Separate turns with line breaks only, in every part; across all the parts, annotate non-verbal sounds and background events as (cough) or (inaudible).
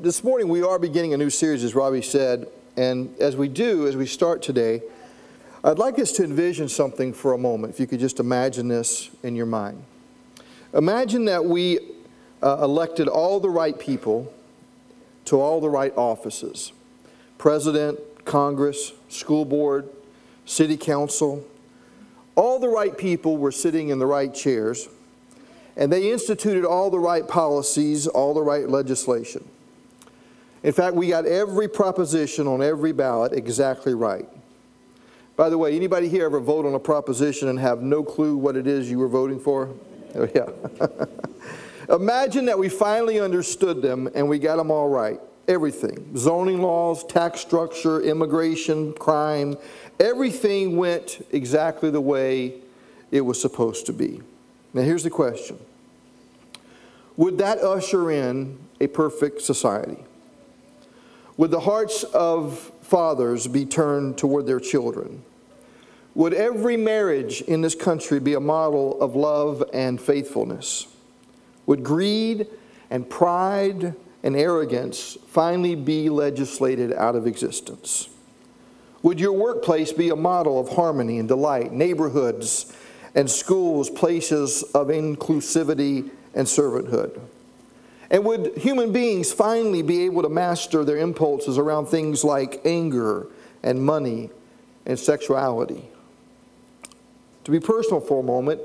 this morning we are beginning a new series, as Robbie said. And as we do, as we start today, I'd like us to envision something for a moment, if you could just imagine this in your mind. Imagine that we uh, elected all the right people to all the right offices president, Congress, school board, city council. All the right people were sitting in the right chairs, and they instituted all the right policies, all the right legislation. In fact, we got every proposition on every ballot exactly right. By the way, anybody here ever vote on a proposition and have no clue what it is you were voting for? (laughs) Oh, yeah. (laughs) Imagine that we finally understood them and we got them all right. Everything zoning laws, tax structure, immigration, crime everything went exactly the way it was supposed to be. Now, here's the question Would that usher in a perfect society? Would the hearts of fathers be turned toward their children? Would every marriage in this country be a model of love and faithfulness? Would greed and pride and arrogance finally be legislated out of existence? Would your workplace be a model of harmony and delight, neighborhoods and schools places of inclusivity and servanthood? And would human beings finally be able to master their impulses around things like anger and money and sexuality? To be personal for a moment,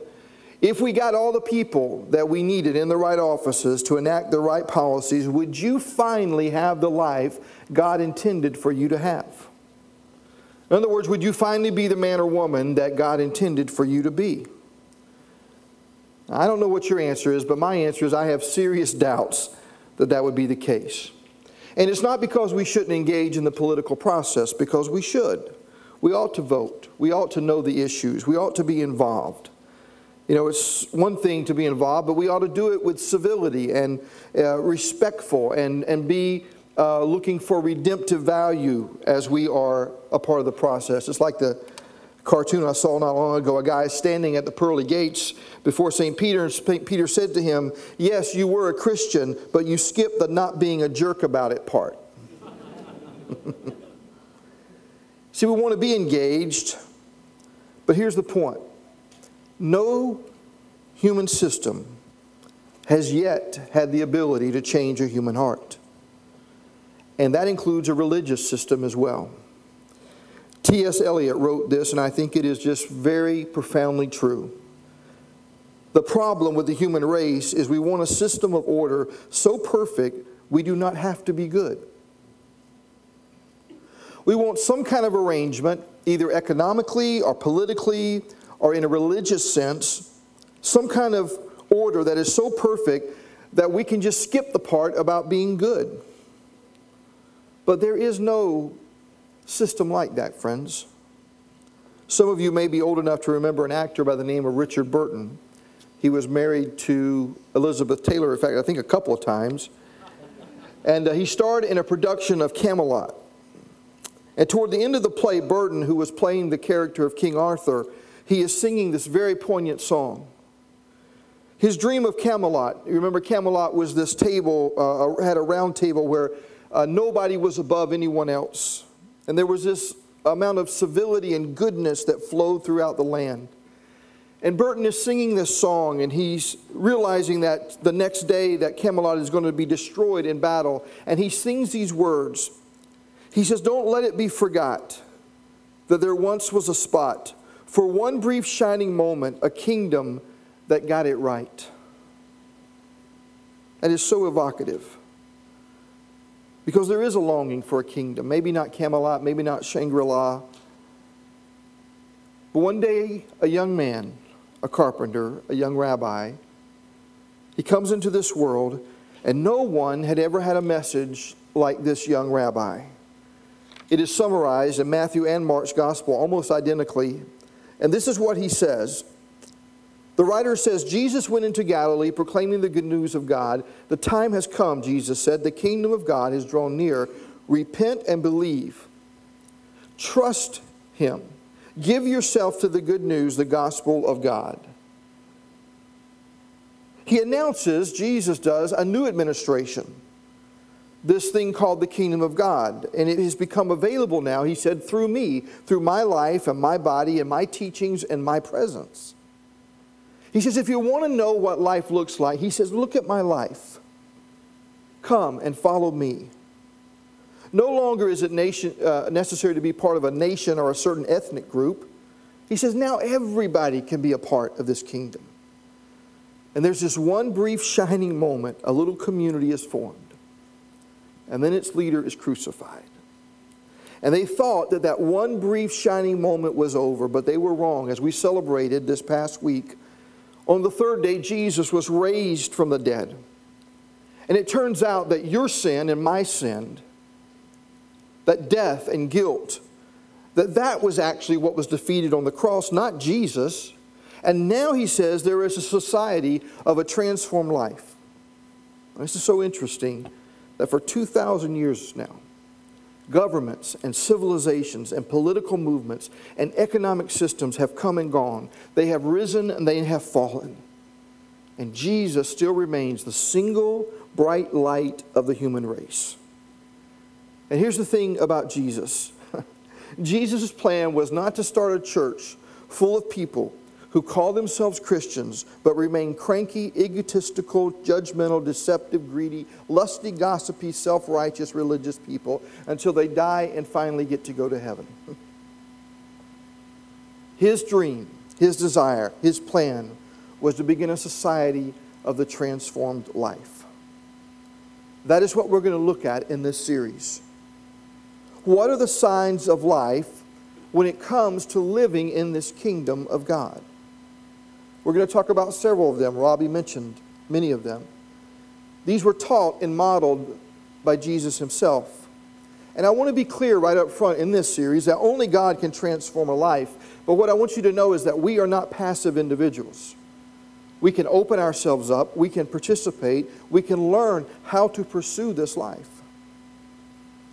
if we got all the people that we needed in the right offices to enact the right policies, would you finally have the life God intended for you to have? In other words, would you finally be the man or woman that God intended for you to be? I don't know what your answer is, but my answer is I have serious doubts that that would be the case. And it's not because we shouldn't engage in the political process, because we should. We ought to vote. We ought to know the issues. We ought to be involved. You know, it's one thing to be involved, but we ought to do it with civility and uh, respectful and, and be uh, looking for redemptive value as we are a part of the process. It's like the cartoon I saw not long ago. A guy standing at the pearly gates before St. Peter, and St. Peter said to him, Yes, you were a Christian, but you skipped the not being a jerk about it part. (laughs) See, we want to be engaged, but here's the point no human system has yet had the ability to change a human heart. And that includes a religious system as well. T.S. Eliot wrote this, and I think it is just very profoundly true. The problem with the human race is we want a system of order so perfect we do not have to be good. We want some kind of arrangement, either economically or politically or in a religious sense, some kind of order that is so perfect that we can just skip the part about being good. But there is no system like that, friends. Some of you may be old enough to remember an actor by the name of Richard Burton. He was married to Elizabeth Taylor, in fact, I think a couple of times. And uh, he starred in a production of Camelot. And toward the end of the play, Burton, who was playing the character of King Arthur, he is singing this very poignant song. His dream of Camelot, you remember Camelot was this table, uh, had a round table where uh, nobody was above anyone else. And there was this amount of civility and goodness that flowed throughout the land. And Burton is singing this song, and he's realizing that the next day that Camelot is going to be destroyed in battle. And he sings these words. He says, Don't let it be forgot that there once was a spot, for one brief shining moment, a kingdom that got it right. That is so evocative. Because there is a longing for a kingdom. Maybe not Camelot, maybe not Shangri La. But one day, a young man, a carpenter, a young rabbi, he comes into this world, and no one had ever had a message like this young rabbi. It is summarized in Matthew and Mark's gospel almost identically. And this is what he says the writer says Jesus went into Galilee proclaiming the good news of God. The time has come, Jesus said. The kingdom of God has drawn near. Repent and believe. Trust him. Give yourself to the good news, the gospel of God. He announces, Jesus does, a new administration. this thing called the kingdom of God. And it has become available now, he said, through me, through my life and my body and my teachings and my presence. He says, if you want to know what life looks like, he says, look at my life. Come and follow me. No longer is it nation, uh, necessary to be part of a nation or a certain ethnic group. He says, now everybody can be a part of this kingdom. And there's this one brief shining moment, a little community is formed and then its leader is crucified. And they thought that that one brief shining moment was over, but they were wrong. As we celebrated this past week, on the third day, Jesus was raised from the dead. And it turns out that your sin and my sin, that death and guilt, that that was actually what was defeated on the cross, not Jesus. And now he says there is a society of a transformed life. This is so interesting that for 2,000 years now, governments and civilizations and political movements and economic systems have come and gone. They have risen and they have fallen. And Jesus still remains the single bright light of the human race. And here's the thing about Jesus (laughs) Jesus' plan was not to start a church full of people who call themselves Christians but remain cranky, egotistical, judgmental, deceptive, greedy, lusty, gossipy, self righteous religious people until they die and finally get to go to heaven. (laughs) His dream, his desire, his plan was to begin a society of the transformed life. That is what we're going to look at in this series. What are the signs of life when it comes to living in this kingdom of God? We're going to talk about several of them. Robbie mentioned many of them. These were taught and modeled by Jesus himself. And I want to be clear right up front in this series that only God can transform a life. But what I want you to know is that we are not passive individuals. We can open ourselves up, we can participate, we can learn how to pursue this life.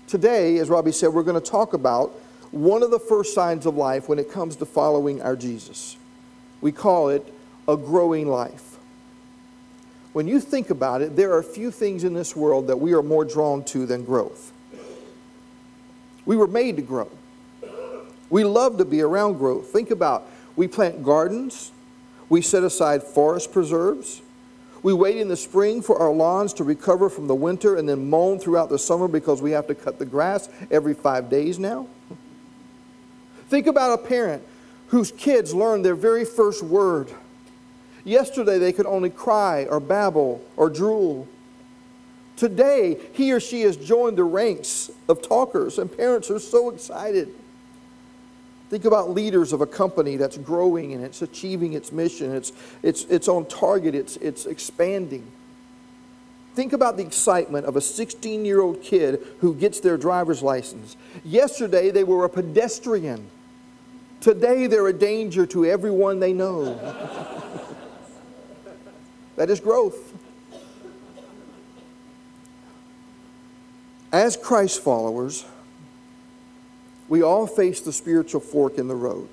Today, as Robbie said, we're going to talk about one of the first signs of life when it comes to following our Jesus. We call it a growing life. When you think about it, there are few things in this world that we are more drawn to than growth. We were made to grow. We love to be around growth. Think about we plant gardens, we set aside forest preserves, we wait in the spring for our lawns to recover from the winter and then mow throughout the summer because we have to cut the grass every five days now. Think about a parent whose kids learn their very first word Yesterday, they could only cry or babble or drool. Today, he or she has joined the ranks of talkers, and parents are so excited. Think about leaders of a company that's growing and it's achieving its mission, it's, it's, it's on target, it's, it's expanding. Think about the excitement of a 16 year old kid who gets their driver's license. Yesterday, they were a pedestrian. Today, they're a danger to everyone they know. (laughs) That is growth. As Christ followers, we all face the spiritual fork in the road.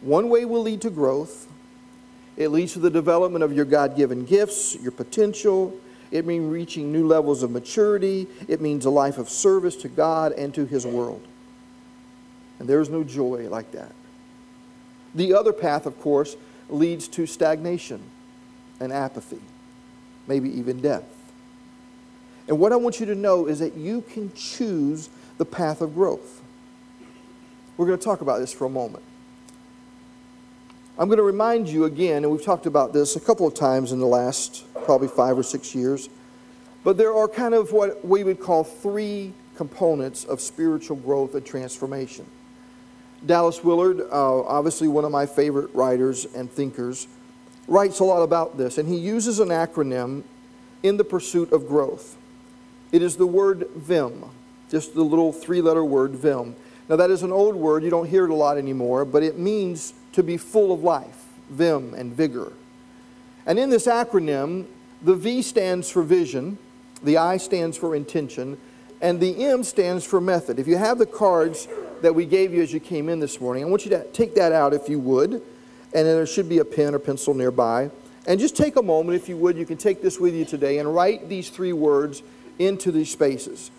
One way will lead to growth. It leads to the development of your God given gifts, your potential. It means reaching new levels of maturity. It means a life of service to God and to His world. And there is no joy like that. The other path, of course, leads to stagnation and apathy, maybe even death. And what I want you to know is that you can choose the path of growth. We're going to talk about this for a moment. I'm going to remind you again, and we've talked about this a couple of times in the last probably five or six years, but there are kind of what we would call three components of spiritual growth and transformation. Dallas Willard, uh, obviously one of my favorite writers and thinkers, writes a lot about this, and he uses an acronym in the pursuit of growth. It is the word VIM, just the little three letter word VIM. Now, that is an old word, you don't hear it a lot anymore, but it means to be full of life, vim and vigor. And in this acronym, the V stands for vision, the I stands for intention, and the M stands for method. If you have the cards that we gave you as you came in this morning, I want you to take that out if you would and there should be a pen or pencil nearby. And just take a moment, if you would, you can take this with you today and write these three words into these spaces.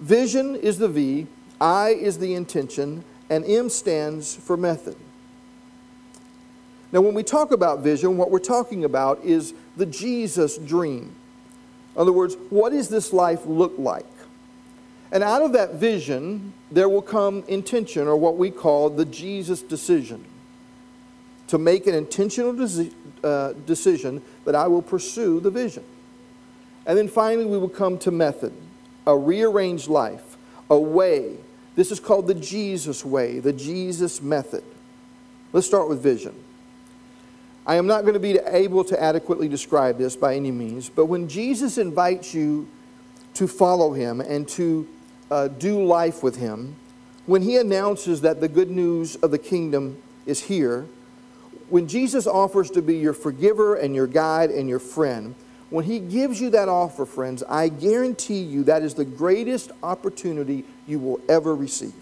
Vision is the V, I is the intention, and M stands for method. Now, when we talk about vision, what we're talking about is the Jesus dream. In other words, what does this life look like? And out of that vision, there will come intention, or what we call the Jesus decision. To make an intentional desi- uh, decision that I will pursue the vision. And then finally, we will come to method, a rearranged life, a way. This is called the Jesus way, the Jesus method. Let's start with vision. I am not going to be able to adequately describe this by any means, but when Jesus invites you to follow him and to uh, do life with him, when he announces that the good news of the kingdom is here, when Jesus offers to be your forgiver and your guide and your friend, when he gives you that offer, friends, I guarantee you that is the greatest opportunity you will ever receive.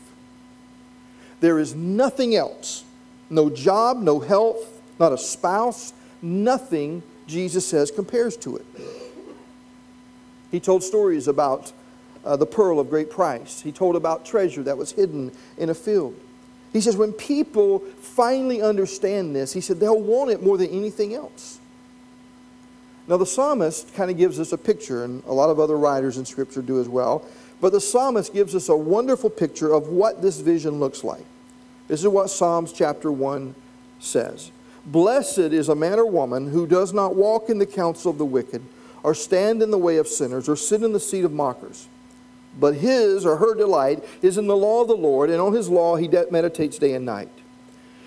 There is nothing else no job, no health, not a spouse, nothing, Jesus says, compares to it. He told stories about uh, the pearl of great price. He told about treasure that was hidden in a field. He says, when people finally understand this, he said they'll want it more than anything else. Now, the psalmist kind of gives us a picture, and a lot of other writers in Scripture do as well. But the psalmist gives us a wonderful picture of what this vision looks like. This is what Psalms chapter 1 says Blessed is a man or woman who does not walk in the counsel of the wicked, or stand in the way of sinners, or sit in the seat of mockers but his or her delight is in the law of the Lord, and on his law he meditates day and night.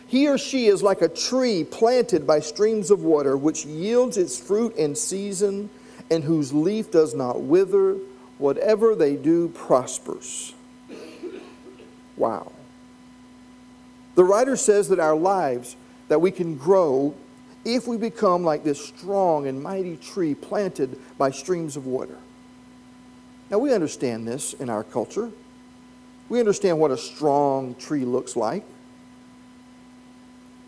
He or she is like a tree planted by streams of water, which yields its fruit in season, and whose leaf does not wither. Whatever they do prospers. Wow. The writer says that our lives, that we can grow if we become like this strong and mighty tree planted by streams of water. Now, we understand this in our culture. We understand what a strong tree looks like.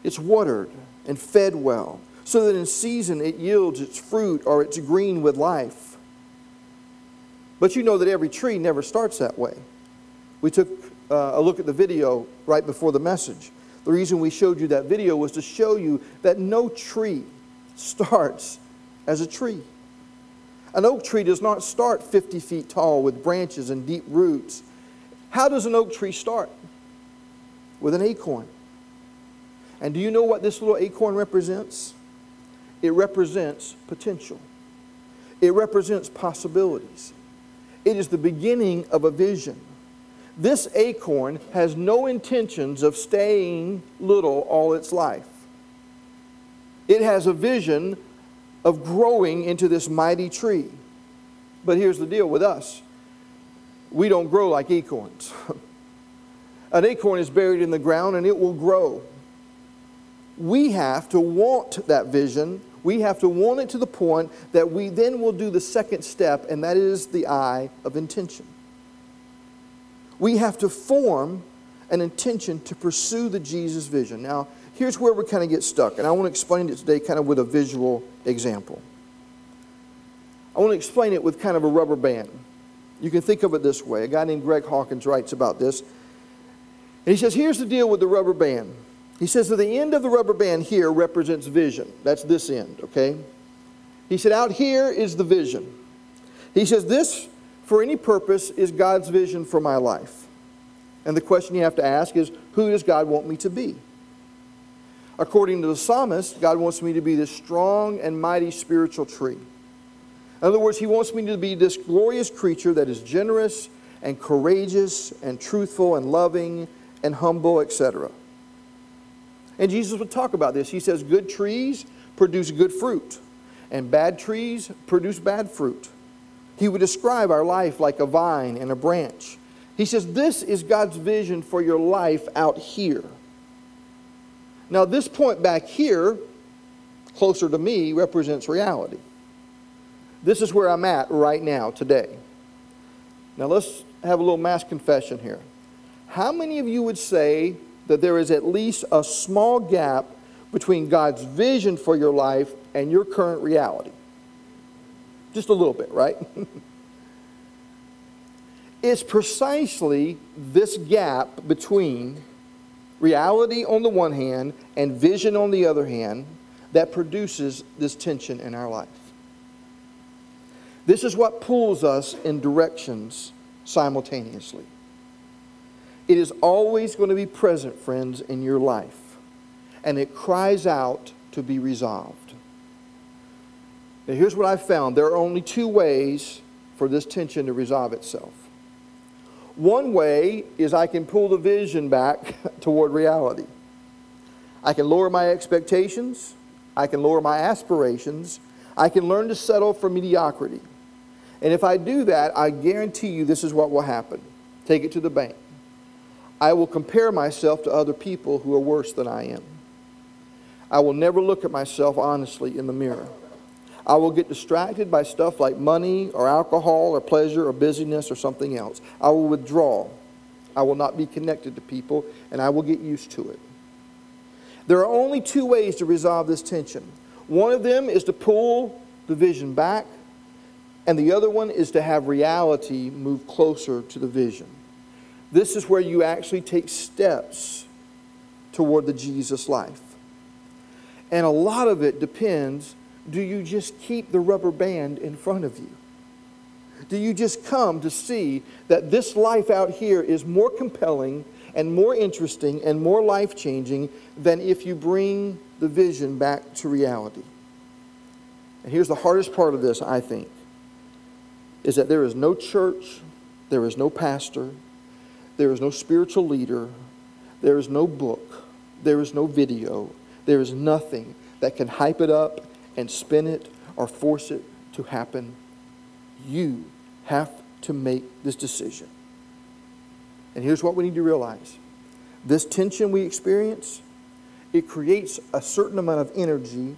It's watered and fed well, so that in season it yields its fruit or it's green with life. But you know that every tree never starts that way. We took uh, a look at the video right before the message. The reason we showed you that video was to show you that no tree (laughs) starts as a tree. An oak tree does not start 50 feet tall with branches and deep roots. How does an oak tree start? With an acorn. And do you know what this little acorn represents? It represents potential, it represents possibilities. It is the beginning of a vision. This acorn has no intentions of staying little all its life. It has a vision of growing into this mighty tree. But here's the deal with us we don't grow like acorns. (laughs) An acorn is buried in the ground and it will grow. We have to want that vision. We have to want it to the point that we then will do the second step, and that is the eye of intention. We have to form an intention to pursue the Jesus vision. Now, here's where we kind of get stuck, and I want to explain it today kind of with a visual example. I want to explain it with kind of a rubber band. You can think of it this way. A guy named Greg Hawkins writes about this. And he says, Here's the deal with the rubber band. He says that the end of the rubber band here represents vision. That's this end, okay? He said, Out here is the vision. He says, This, for any purpose, is God's vision for my life. And the question you have to ask is, Who does God want me to be? According to the psalmist, God wants me to be this strong and mighty spiritual tree. In other words, He wants me to be this glorious creature that is generous and courageous and truthful and loving and humble, etc. And Jesus would talk about this. He says, Good trees produce good fruit, and bad trees produce bad fruit. He would describe our life like a vine and a branch. He says, This is God's vision for your life out here. Now, this point back here, closer to me, represents reality. This is where I'm at right now, today. Now, let's have a little mass confession here. How many of you would say that there is at least a small gap between God's vision for your life and your current reality? Just a little bit, right? (laughs) It's precisely this gap between reality on the one hand and vision on the other hand that produces this tension in our life. This is what pulls us in directions simultaneously. It is always going to be present, friends, in your life, and it cries out to be resolved. Now, here's what I've found there are only two ways for this tension to resolve itself. One way is I can pull the vision back (laughs) toward reality. I can lower my expectations, I can lower my aspirations, I can learn to settle for mediocrity. And if I do that, I guarantee you this is what will happen. Take it to the bank. I will compare myself to other people who are worse than I am. I will never look at myself honestly in the mirror. I will get distracted by stuff like money or alcohol or pleasure or busyness or something else. I will withdraw. I will not be connected to people, and I will get used to it. There are only two ways to resolve this tension. One of them is to pull the vision back, and the other one is to have reality move closer to the vision. This is where you actually take steps toward the Jesus life. And a lot of it depends do you just keep the rubber band in front of you? Do you just come to see that this life out here is more compelling and more interesting and more life changing than if you bring the vision back to reality? And here's the hardest part of this, I think, is that there is no church, there is no pastor, there is no spiritual leader, there is no book, there is no video, there is nothing that can hype it up and spin it or force it to happen. You have to make this decision. And here's what we need to realize this tension we experience, it creates a certain amount of energy,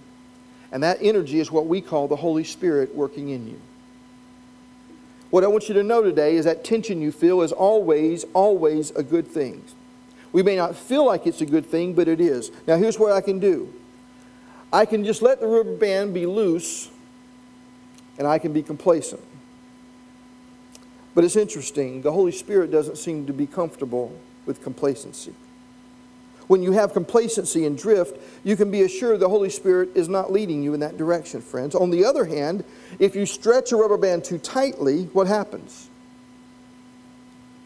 and that energy is what we call the Holy Spirit working in you. What I want you to know today is that tension you feel is always, always a good thing. We may not feel like it's a good thing, but it is. Now, here's what I can do I can just let the rubber band be loose and I can be complacent. But it's interesting, the Holy Spirit doesn't seem to be comfortable with complacency. When you have complacency and drift, you can be assured the Holy Spirit is not leading you in that direction, friends. On the other hand, if you stretch a rubber band too tightly, what happens?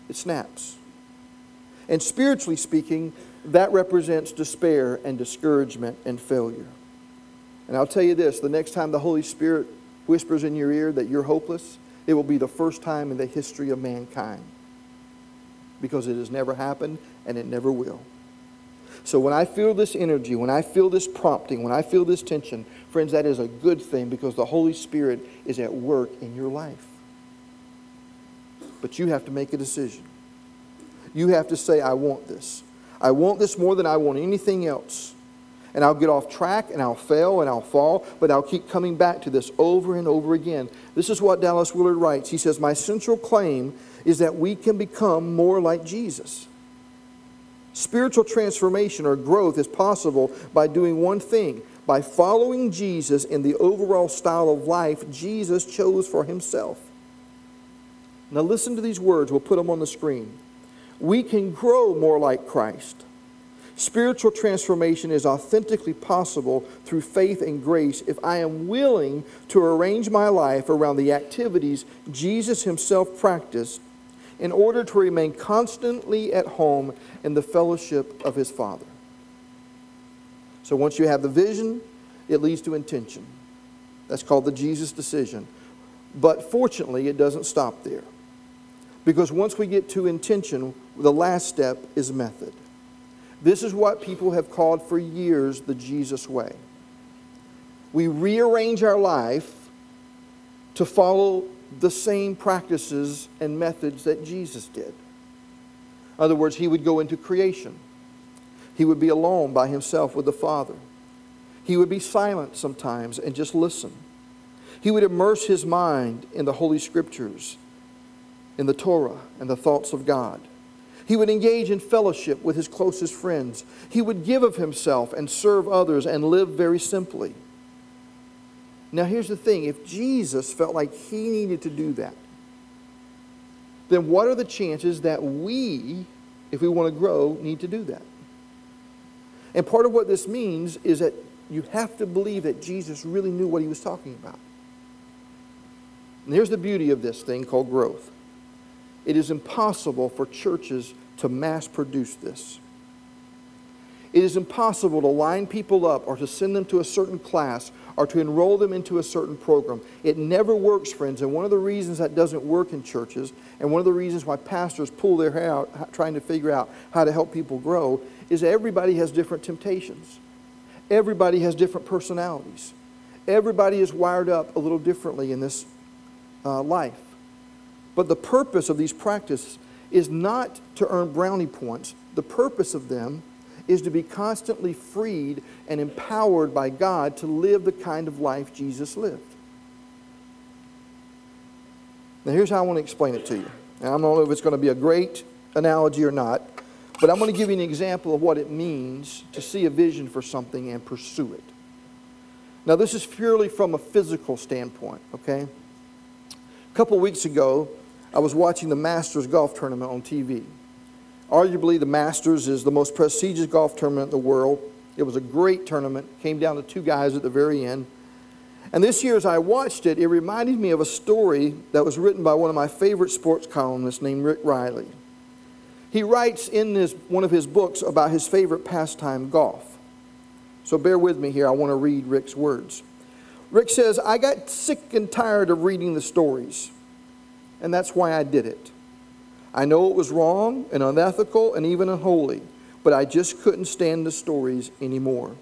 It snaps. And spiritually speaking, that represents despair and discouragement and failure. And I'll tell you this the next time the Holy Spirit whispers in your ear that you're hopeless, it will be the first time in the history of mankind. Because it has never happened and it never will. So when I feel this energy, when I feel this prompting, when I feel this tension, friends, that is a good thing because the Holy Spirit is at work in your life. But you have to make a decision. You have to say, I want this. I want this more than I want anything else and I'll get off track and I'll fail and I'll fall, but I'll keep coming back to this over and over again. This is what Dallas Willard writes. He says, My central claim is that we can become more like Jesus. Spiritual transformation or growth is possible by doing one thing by following Jesus in the overall style of life Jesus chose for himself. Now, listen to these words, we'll put them on the screen. We can grow more like Christ Spiritual transformation is authentically possible through faith and grace if I am willing to arrange my life around the activities Jesus himself practiced in order to remain constantly at home in the fellowship of his Father. So once you have the vision, it leads to intention. That's called the Jesus decision. But fortunately, it doesn't stop there. Because once we get to intention, the last step is method. This is what people have called for years the Jesus way. We rearrange our life to follow the same practices and methods that Jesus did. In other words, he would go into creation. He would be alone by himself with the Father. He would be silent sometimes and just listen. He would immerse his mind in the Holy Scriptures, in the Torah, and the thoughts of God. He would engage in fellowship with his closest friends. He would give of himself and serve others and live very simply. Now, here's the thing if Jesus felt like he needed to do that, then what are the chances that we, if we want to grow, need to do that? And part of what this means is that you have to believe that Jesus really knew what he was talking about. And here's the beauty of this thing called growth it is impossible for churches to mass produce this. It is impossible to line people up or to send them to a certain class or to enroll them into a certain program. It never works, friends. And one of the reasons that doesn't work in churches, and one of the reasons why pastors pull their hair out trying to figure out how to help people grow, is everybody has different temptations. Everybody has different personalities. Everybody is wired up a little differently in this uh, life. But the purpose of these practices is not to earn brownie points. The purpose of them is to be constantly freed and empowered by God to live the kind of life Jesus lived. Now, here's how I want to explain it to you. And I don't know if it's going to be a great analogy or not, but I'm going to give you an example of what it means to see a vision for something and pursue it. Now, this is purely from a physical standpoint, okay? A couple weeks ago, I was watching the Masters golf tournament on TV. Arguably, the Masters is the most prestigious golf tournament in the world. It was a great tournament, came down to two guys at the very end. And this year, as I watched it, it reminded me of a story that was written by one of my favorite sports columnists named Rick Reilly. He writes in this, one of his books about his favorite pastime, golf. So bear with me here. I want to read Rick's words. Rick says, I got sick and tired of reading the stories, and that's why I did it. I know it was wrong and unethical and even unholy, but I just couldn't stand the stories anymore.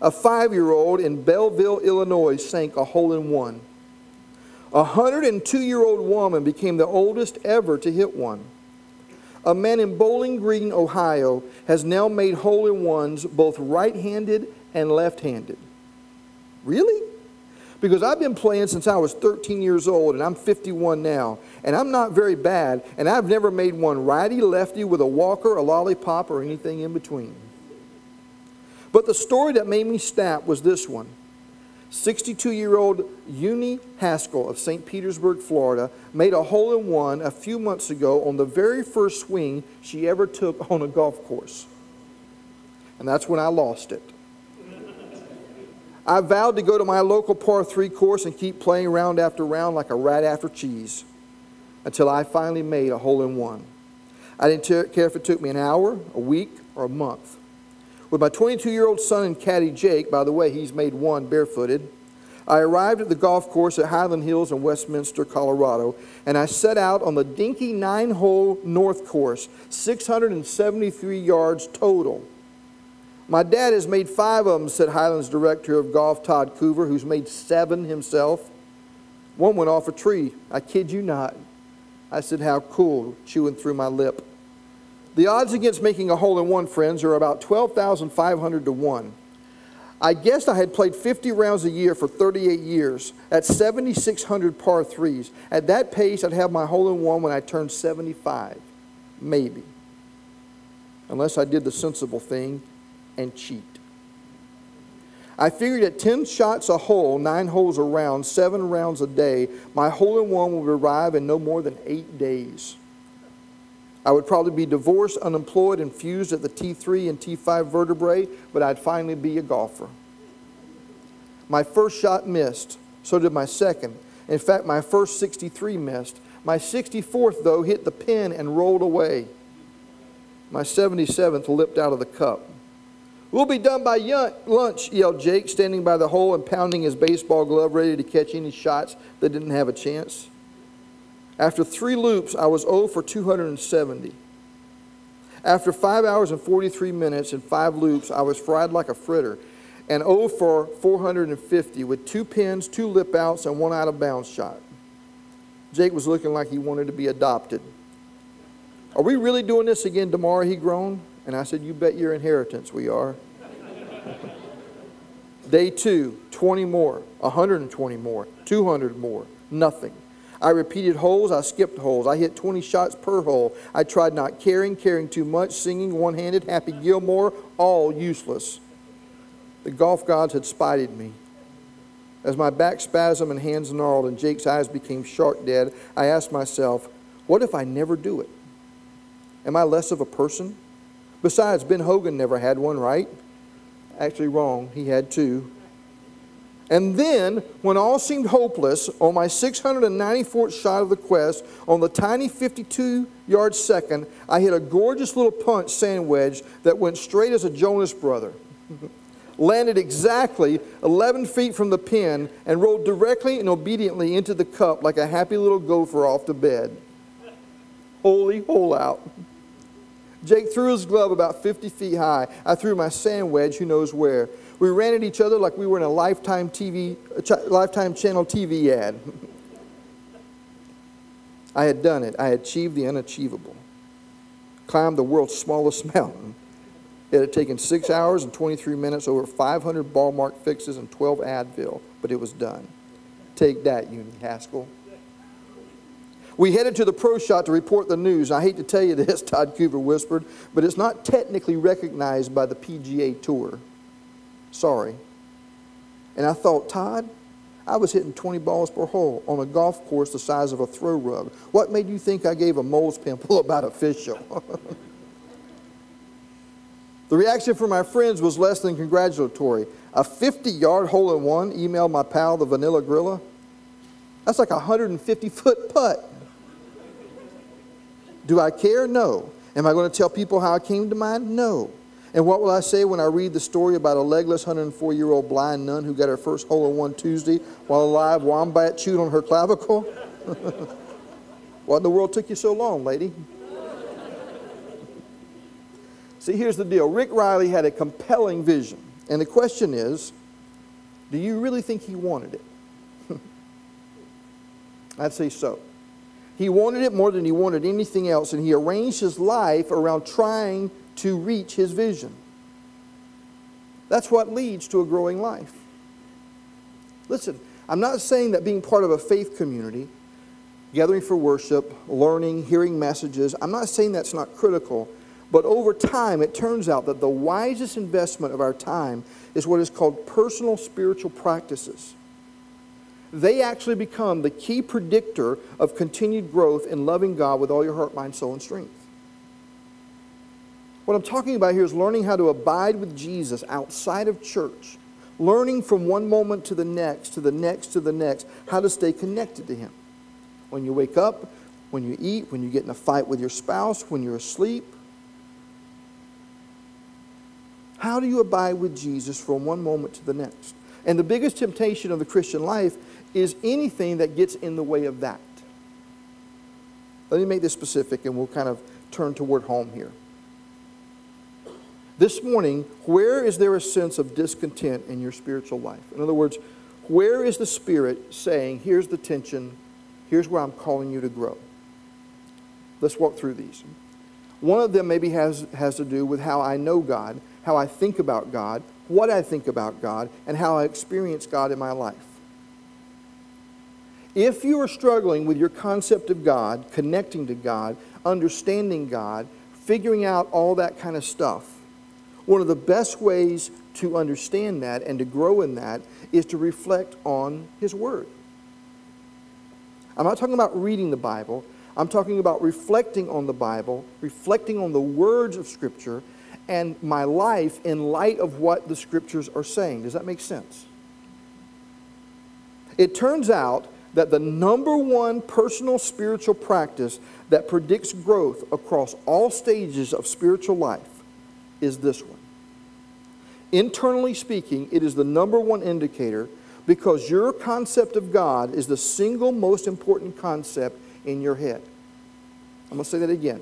A five year old in Belleville, Illinois sank a hole in one. A 102 year old woman became the oldest ever to hit one. A man in Bowling Green, Ohio, has now made hole in ones both right handed and left handed. Really? Because I've been playing since I was 13 years old, and I'm 51 now, and I'm not very bad, and I've never made one righty lefty with a walker, a lollipop, or anything in between. But the story that made me snap was this one 62 year old Euni Haskell of St. Petersburg, Florida, made a hole in one a few months ago on the very first swing she ever took on a golf course. And that's when I lost it. I vowed to go to my local par 3 course and keep playing round after round like a rat after cheese until I finally made a hole in one. I didn't care if it took me an hour, a week, or a month. With my 22 year old son and caddy Jake, by the way, he's made one barefooted, I arrived at the golf course at Hyland Hills in Westminster, Colorado, and I set out on the dinky nine hole north course, 673 yards total. My dad has made five of them, said Hyland's director of golf, Todd Coover, who's made seven himself. One went off a tree. I kid you not. I said, How cool, chewing through my lip. The odds against making a hole in one, friends, are about 12,500 to 1. I guessed I had played 50 rounds a year for 38 years at 7,600 par threes. At that pace, I'd have my hole in one when I turned 75. Maybe. Unless I did the sensible thing and cheat. I figured at 10 shots a hole, nine holes a round, seven rounds a day, my hole in one would arrive in no more than eight days. I would probably be divorced, unemployed, and fused at the T3 and T5 vertebrae, but I'd finally be a golfer. My first shot missed, so did my second. In fact, my first 63 missed. My 64th, though, hit the pin and rolled away. My 77th lipped out of the cup. We'll be done by lunch, yelled Jake, standing by the hole and pounding his baseball glove, ready to catch any shots that didn't have a chance. After three loops, I was 0 for 270. After five hours and 43 minutes and five loops, I was fried like a fritter and 0 for 450 with two pins, two lip outs, and one out of bounds shot. Jake was looking like he wanted to be adopted. Are we really doing this again tomorrow? He groaned. And I said, You bet your inheritance we are. (laughs) Day two, 20 more, 120 more, 200 more, nothing. I repeated holes, I skipped holes. I hit 20 shots per hole. I tried not caring, caring too much, singing one handed, Happy Gilmore, all useless. The golf gods had spited me. As my back spasmed and hands gnarled and Jake's eyes became shark dead, I asked myself, What if I never do it? Am I less of a person? Besides, Ben Hogan never had one, right? Actually, wrong. He had two. And then, when all seemed hopeless, on my 694th shot of the quest, on the tiny 52 yard second, I hit a gorgeous little punch sand wedge that went straight as a Jonas brother. (laughs) Landed exactly 11 feet from the pin and rolled directly and obediently into the cup like a happy little gopher off to bed. Holy hole out. Jake threw his glove about 50 feet high. I threw my sand wedge, who knows where. We ran at each other like we were in a Lifetime TV, Lifetime Channel TV ad. (laughs) I had done it. I had achieved the unachievable. Climbed the world's smallest (laughs) mountain. It had taken six hours and 23 minutes, over 500 ball mark fixes, and 12 Advil, but it was done. Take that, Uni Haskell. We headed to the pro shot to report the news. I hate to tell you this, (laughs) Todd Cooper whispered, but it's not technically recognized by the PGA Tour. Sorry. And I thought, Todd, I was hitting 20 balls per hole on a golf course the size of a throw rug. What made you think I gave a mole's pimple (laughs) about official? (laughs) the reaction from my friends was less than congratulatory. A 50 yard hole in one emailed my pal, the Vanilla Gorilla. That's like a 150 foot putt. Do I care? No. Am I going to tell people how I came to mine? No. And what will I say when I read the story about a legless 104 year old blind nun who got her first hole in one Tuesday while a live wombat chewed on her clavicle? (laughs) what in the world took you so long, lady? (laughs) See, here's the deal Rick Reilly had a compelling vision. And the question is do you really think he wanted it? (laughs) I'd say so. He wanted it more than he wanted anything else, and he arranged his life around trying to reach his vision. That's what leads to a growing life. Listen, I'm not saying that being part of a faith community, gathering for worship, learning, hearing messages, I'm not saying that's not critical. But over time, it turns out that the wisest investment of our time is what is called personal spiritual practices they actually become the key predictor of continued growth in loving God with all your heart, mind, soul, and strength. What I'm talking about here is learning how to abide with Jesus outside of church, learning from one moment to the next, to the next, to the next, how to stay connected to Him. When you wake up, when you eat, when you get in a fight with your spouse, when you're asleep. How do you abide with Jesus from one moment to the next? And the biggest temptation of the Christian life is anything that gets in the way of that. Let me make this specific and we'll kind of turn toward home here. This morning, where is there a sense of discontent in your spiritual life? In other words, where is the Spirit saying, here's the tension, here's where I'm calling you to grow? Let's walk through these. One of them maybe has, has to do with how I know God, how I think about God, what I think about God, and how I experience God in my life. If you are struggling with your concept of God, connecting to God, understanding God, figuring out all that kind of stuff, one of the best ways to understand that and to grow in that is to reflect on His Word. I'm not talking about reading the Bible. I'm talking about reflecting on the Bible, reflecting on the words of Scripture, and my life in light of what the Scriptures are saying. Does that make sense? It turns out that the number one personal spiritual practice that predicts growth across all stages of spiritual life is this one. Internally speaking, it is the number one indicator because your concept of God is the single most important concept in your head. I'm going to say that again.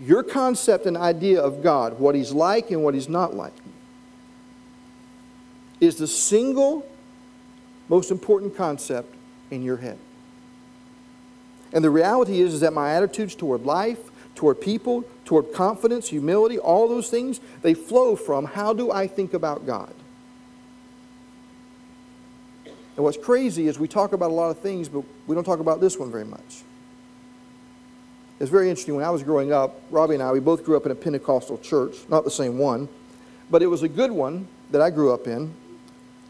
Your concept and idea of God, what He's like and what He's not like, is the single most important concept in your head. And the reality is, is that my attitudes toward life, toward people, toward confidence, humility, all those things, they flow from how do I think about God? And what's crazy is we talk about a lot of things, but we don't talk about this one very much. It's very interesting. When I was growing up, Robbie and I, we both grew up in a Pentecostal church, not the same one, but it was a good one that I grew up in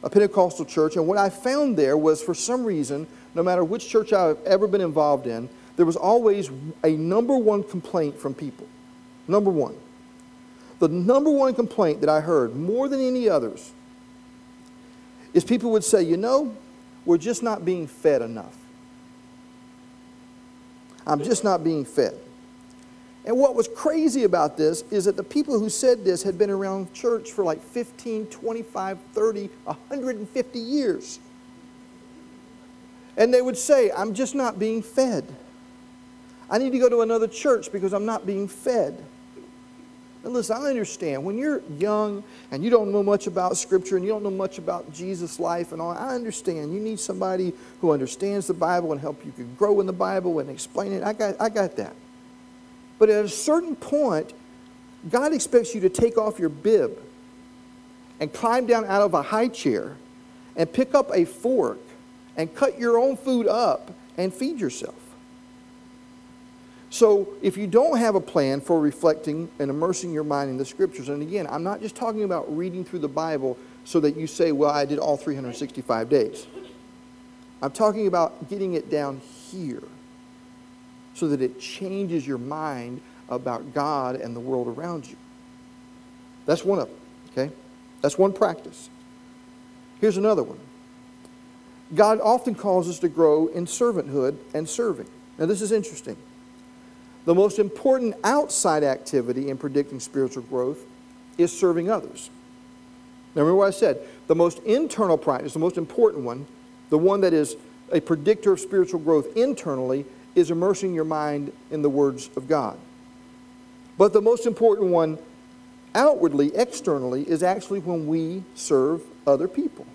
a Pentecostal church, and what I found there was for some reason, no matter which church I've ever been involved in, there was always a number one complaint from people. Number one. The number one complaint that I heard more than any others is people would say, you know, we're just not being fed enough. I'm just not being fed. And what was crazy about this is that the people who said this had been around church for like 15, 25, 30, 150 years. And they would say, I'm just not being fed. I need to go to another church because I'm not being fed. And listen, I understand when you're young and you don't know much about Scripture and you don't know much about Jesus' life and all, I understand. You need somebody who understands the Bible and help you grow in the Bible and explain it. I got, I got that. But at a certain point, God expects you to take off your bib and climb down out of a high chair and pick up a fork and cut your own food up and feed yourself. So, if you don't have a plan for reflecting and immersing your mind in the scriptures, and again, I'm not just talking about reading through the Bible so that you say, well, I did all 365 days. I'm talking about getting it down here so that it changes your mind about God and the world around you. That's one of them, okay? That's one practice. Here's another one God often calls us to grow in servanthood and serving. Now, this is interesting. The most important outside activity in predicting spiritual growth is serving others. Now, remember what I said. The most internal practice, the most important one, the one that is a predictor of spiritual growth internally, is immersing your mind in the words of God. But the most important one outwardly, externally, is actually when we serve other people,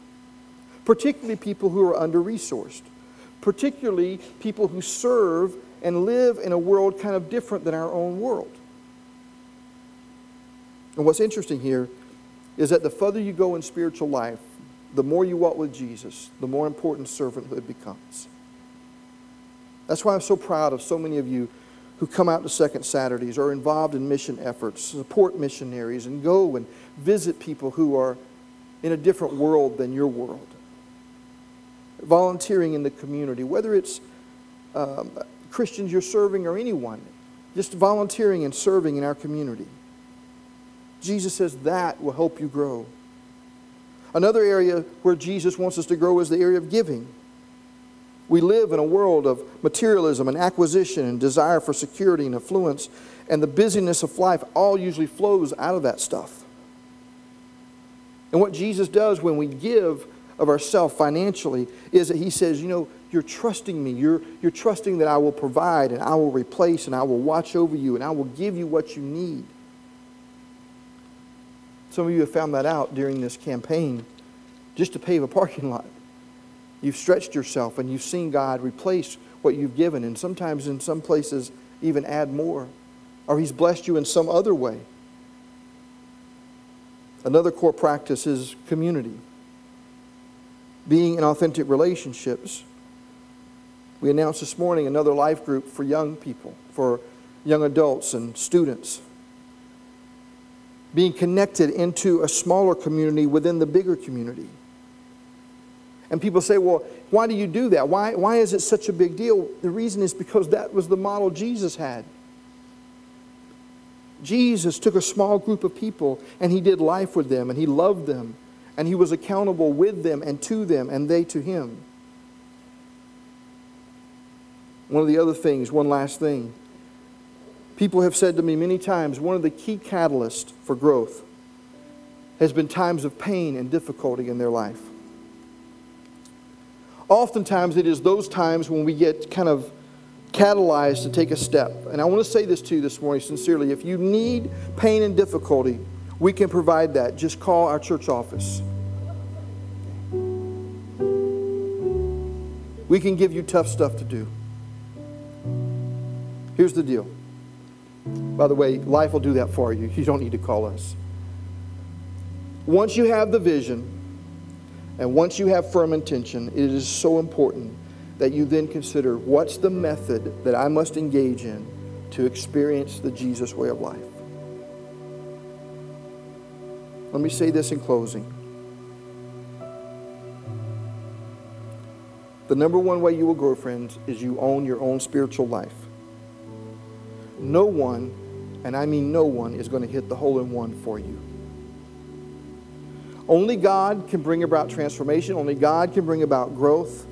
particularly people who are under resourced, particularly people who serve and live in a world kind of different than our own world. And what's interesting here is that the further you go in spiritual life, the more you walk with Jesus, the more important servanthood becomes. That's why I'm so proud of so many of you who come out to Second Saturdays, are involved in mission efforts, support missionaries, and go and visit people who are in a different world than your world. Volunteering in the community, whether it's um, Christians you're serving or anyone, just volunteering and serving in our community. Jesus says that will help you grow. Another area where Jesus wants us to grow is the area of giving. We live in a world of materialism and acquisition and desire for security and affluence, and the busyness of life all usually flows out of that stuff. And what Jesus does when we give of ourselves financially is that He says, you know, you're trusting me. You're, you're trusting that I will provide and I will replace and I will watch over you and I will give you what you need. Some of you have found that out during this campaign just to pave a parking lot. You've stretched yourself and you've seen God replace what you've given, and sometimes in some places, even add more. Or He's blessed you in some other way. Another core practice is community, being in authentic relationships. We announced this morning another life group for young people, for young adults and students. Being connected into a smaller community within the bigger community. And people say, well, why do you do that? Why, why is it such a big deal? The reason is because that was the model Jesus had. Jesus took a small group of people and he did life with them and he loved them and he was accountable with them and to them and they to him. One of the other things, one last thing. People have said to me many times one of the key catalysts for growth has been times of pain and difficulty in their life. Oftentimes, it is those times when we get kind of catalyzed to take a step. And I want to say this to you this morning sincerely. If you need pain and difficulty, we can provide that. Just call our church office. We can give you tough stuff to do. Here's the deal. By the way, life will do that for you. You don't need to call us. Once you have the vision and once you have firm intention, it is so important that you then consider what's the method that I must engage in to experience the Jesus way of life. Let me say this in closing. The number one way you will grow, friends, is you own your own spiritual life. No one, and I mean no one, is going to hit the hole in one for you. Only God can bring about transformation, only God can bring about growth.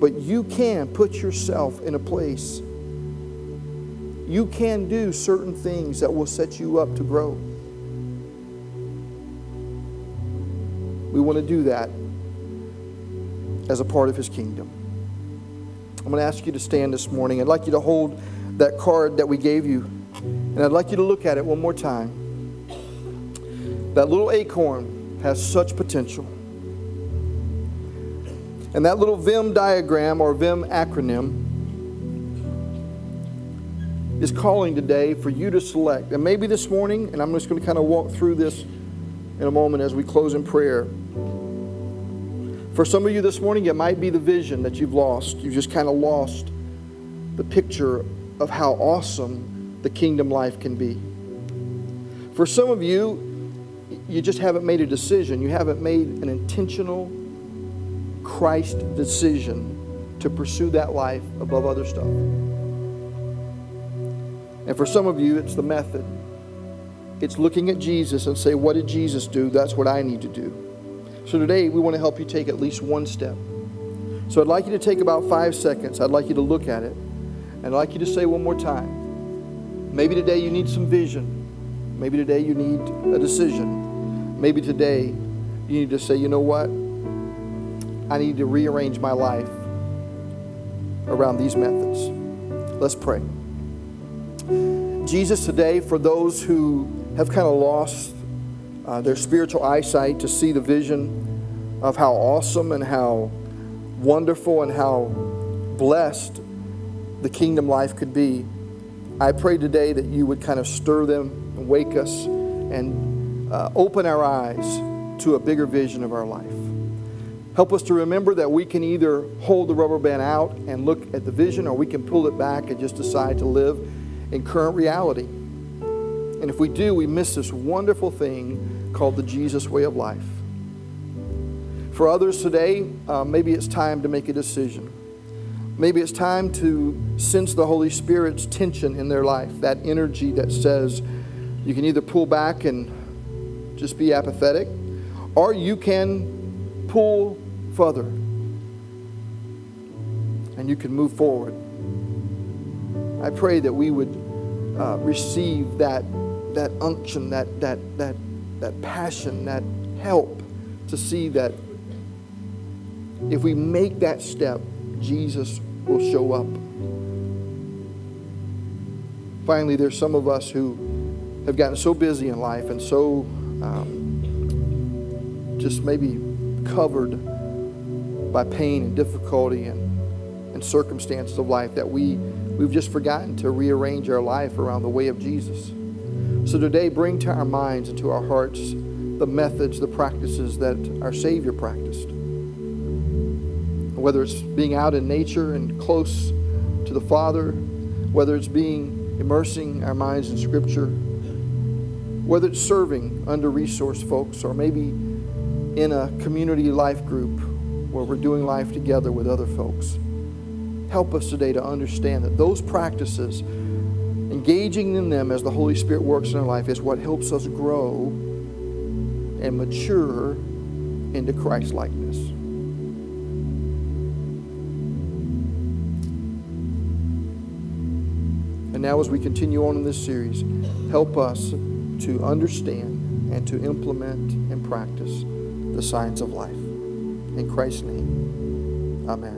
But you can put yourself in a place. You can do certain things that will set you up to grow. We want to do that as a part of His kingdom. I'm going to ask you to stand this morning. I'd like you to hold that card that we gave you, and I'd like you to look at it one more time. That little acorn has such potential. And that little VIM diagram or VIM acronym is calling today for you to select. And maybe this morning, and I'm just going to kind of walk through this in a moment as we close in prayer. For some of you this morning, it might be the vision that you've lost. You've just kind of lost the picture of how awesome the kingdom life can be. For some of you, you just haven't made a decision. You haven't made an intentional Christ decision to pursue that life above other stuff. And for some of you, it's the method. It's looking at Jesus and say, What did Jesus do? That's what I need to do. So today, we want to help you take at least one step. So I'd like you to take about five seconds. I'd like you to look at it. And I'd like you to say one more time. Maybe today you need some vision. Maybe today you need a decision. Maybe today you need to say, you know what? I need to rearrange my life around these methods. Let's pray. Jesus, today, for those who have kind of lost uh, their spiritual eyesight to see the vision of how awesome and how wonderful and how blessed the kingdom life could be, I pray today that you would kind of stir them and wake us and uh, open our eyes to a bigger vision of our life. Help us to remember that we can either hold the rubber band out and look at the vision, or we can pull it back and just decide to live in current reality. And if we do, we miss this wonderful thing called the Jesus way of life. For others today, uh, maybe it's time to make a decision. Maybe it's time to sense the Holy Spirit's tension in their life, that energy that says you can either pull back and just be apathetic, or you can pull further and you can move forward. I pray that we would uh, receive that, that unction, that, that, that, that passion, that help to see that if we make that step, Jesus will show up. Finally, there's some of us who have gotten so busy in life and so um, just maybe covered by pain and difficulty and, and circumstances of life that we, we've just forgotten to rearrange our life around the way of Jesus. So today, bring to our minds and to our hearts the methods, the practices that our Savior practiced. Whether it's being out in nature and close to the Father, whether it's being immersing our minds in Scripture, whether it's serving under resourced folks or maybe in a community life group where we're doing life together with other folks. Help us today to understand that those practices, engaging in them as the Holy Spirit works in our life, is what helps us grow and mature into Christ likeness. And now, as we continue on in this series, help us to understand and to implement and practice the science of life. In Christ's name, amen.